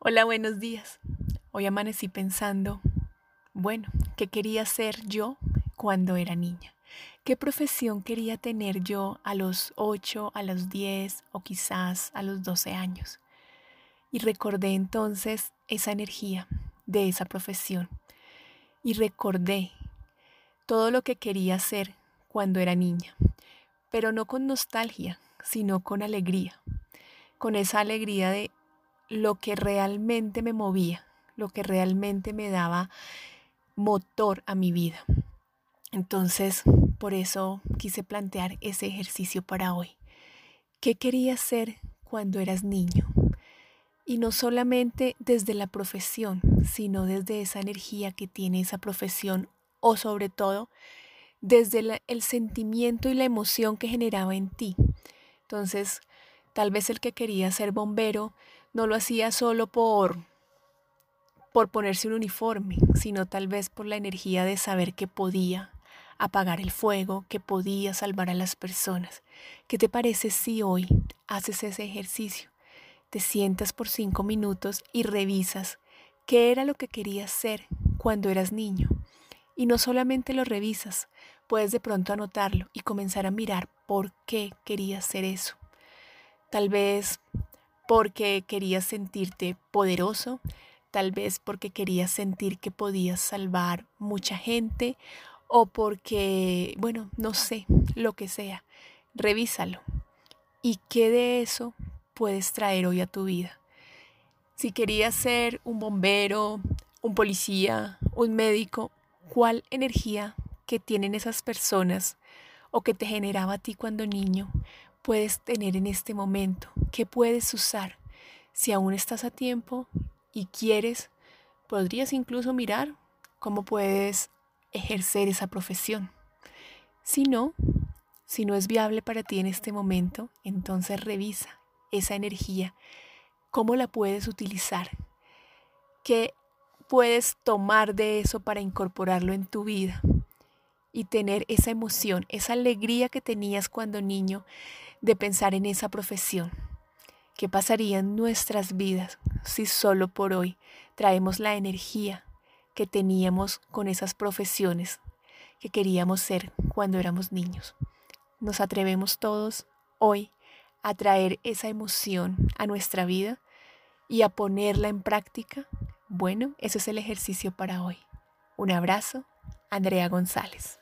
Hola, buenos días. Hoy amanecí pensando, bueno, ¿qué quería ser yo cuando era niña? ¿Qué profesión quería tener yo a los 8, a los 10 o quizás a los 12 años? Y recordé entonces esa energía de esa profesión. Y recordé todo lo que quería hacer cuando era niña, pero no con nostalgia, sino con alegría, con esa alegría de lo que realmente me movía, lo que realmente me daba motor a mi vida. Entonces, por eso quise plantear ese ejercicio para hoy. ¿Qué querías ser cuando eras niño? Y no solamente desde la profesión, sino desde esa energía que tiene esa profesión o sobre todo desde el sentimiento y la emoción que generaba en ti. Entonces, tal vez el que quería ser bombero no lo hacía solo por por ponerse un uniforme, sino tal vez por la energía de saber que podía apagar el fuego, que podía salvar a las personas. ¿Qué te parece si hoy haces ese ejercicio? Te sientas por cinco minutos y revisas qué era lo que querías ser cuando eras niño. Y no solamente lo revisas, puedes de pronto anotarlo y comenzar a mirar por qué querías ser eso. Tal vez porque querías sentirte poderoso, tal vez porque querías sentir que podías salvar mucha gente o porque, bueno, no sé, lo que sea. Revísalo. ¿Y qué de eso puedes traer hoy a tu vida? Si querías ser un bombero, un policía, un médico, ¿cuál energía que tienen esas personas o que te generaba a ti cuando niño puedes tener en este momento? ¿Qué puedes usar? Si aún estás a tiempo y quieres, podrías incluso mirar cómo puedes ejercer esa profesión. Si no, si no es viable para ti en este momento, entonces revisa esa energía, cómo la puedes utilizar, qué puedes tomar de eso para incorporarlo en tu vida y tener esa emoción, esa alegría que tenías cuando niño de pensar en esa profesión. ¿Qué pasaría en nuestras vidas si solo por hoy traemos la energía que teníamos con esas profesiones que queríamos ser cuando éramos niños? ¿Nos atrevemos todos hoy a traer esa emoción a nuestra vida y a ponerla en práctica? Bueno, ese es el ejercicio para hoy. Un abrazo, Andrea González.